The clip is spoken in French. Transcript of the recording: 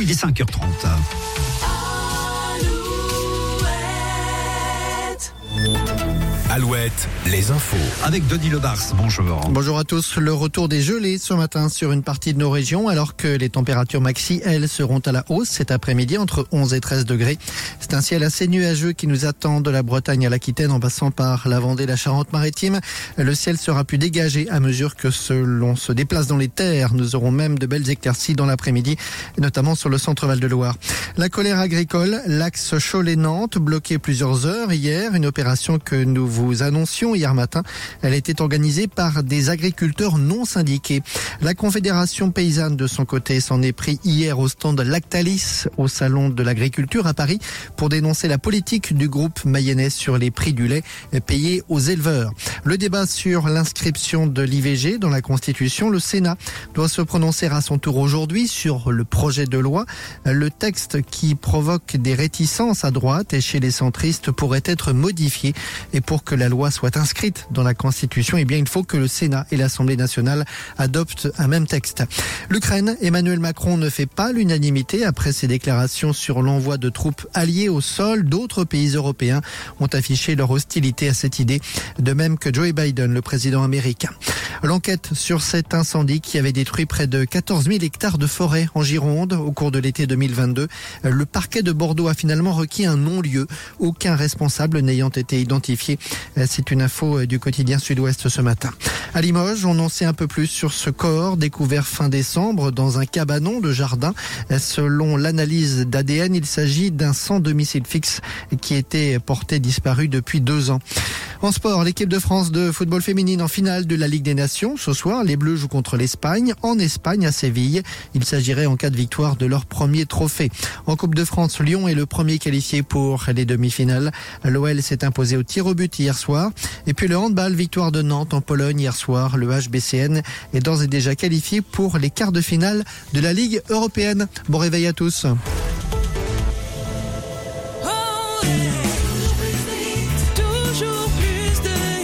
il est 5h30. Alouette, les infos. Avec Denis Lebars, bonjour. Bonjour à tous. Le retour des gelées ce matin sur une partie de nos régions, alors que les températures maxi, elles, seront à la hausse cet après-midi entre 11 et 13 degrés. C'est un ciel assez nuageux qui nous attend de la Bretagne à l'Aquitaine en passant par la Vendée, la Charente-Maritime. Le ciel sera plus dégagé à mesure que l'on se déplace dans les terres. Nous aurons même de belles éclaircies dans l'après-midi, notamment sur le centre Val-de-Loire. La colère agricole, l'axe Cholet-Nantes, bloqué plusieurs heures hier, une opération que nous vous annoncions hier matin. Elle était organisée par des agriculteurs non syndiqués. La Confédération paysanne, de son côté, s'en est pris hier au stand Lactalis au Salon de l'agriculture à Paris pour dénoncer la politique du groupe mayennais sur les prix du lait payés aux éleveurs. Le débat sur l'inscription de l'IVG dans la Constitution, le Sénat doit se prononcer à son tour aujourd'hui sur le projet de loi. Le texte qui provoque des réticences à droite et chez les centristes pourrait être modifié et pour que la loi soit inscrite dans la Constitution, eh bien, il faut que le Sénat et l'Assemblée nationale adoptent un même texte. L'Ukraine, Emmanuel Macron ne fait pas l'unanimité après ses déclarations sur l'envoi de troupes alliées au sol. D'autres pays européens ont affiché leur hostilité à cette idée, de même que Joe Biden, le président américain. L'enquête sur cet incendie qui avait détruit près de 14 000 hectares de forêt en Gironde au cours de l'été 2022. Le parquet de Bordeaux a finalement requis un non-lieu, aucun responsable n'ayant été identifié. C'est une info du quotidien Sud-Ouest ce matin. À Limoges, on en sait un peu plus sur ce corps découvert fin décembre dans un cabanon de jardin. Selon l'analyse d'ADN, il s'agit d'un sans domicile fixe qui était porté disparu depuis deux ans. En sport, l'équipe de France de football féminine en finale de la Ligue des Nations. Ce soir, les Bleus jouent contre l'Espagne, en Espagne, à Séville. Il s'agirait en cas de victoire de leur premier trophée. En Coupe de France, Lyon est le premier qualifié pour les demi-finales. L'OL s'est imposé au tir au but hier soir. Et puis le handball, victoire de Nantes en Pologne hier soir. Le HBCN est d'ores et déjà qualifié pour les quarts de finale de la Ligue européenne. Bon réveil à tous.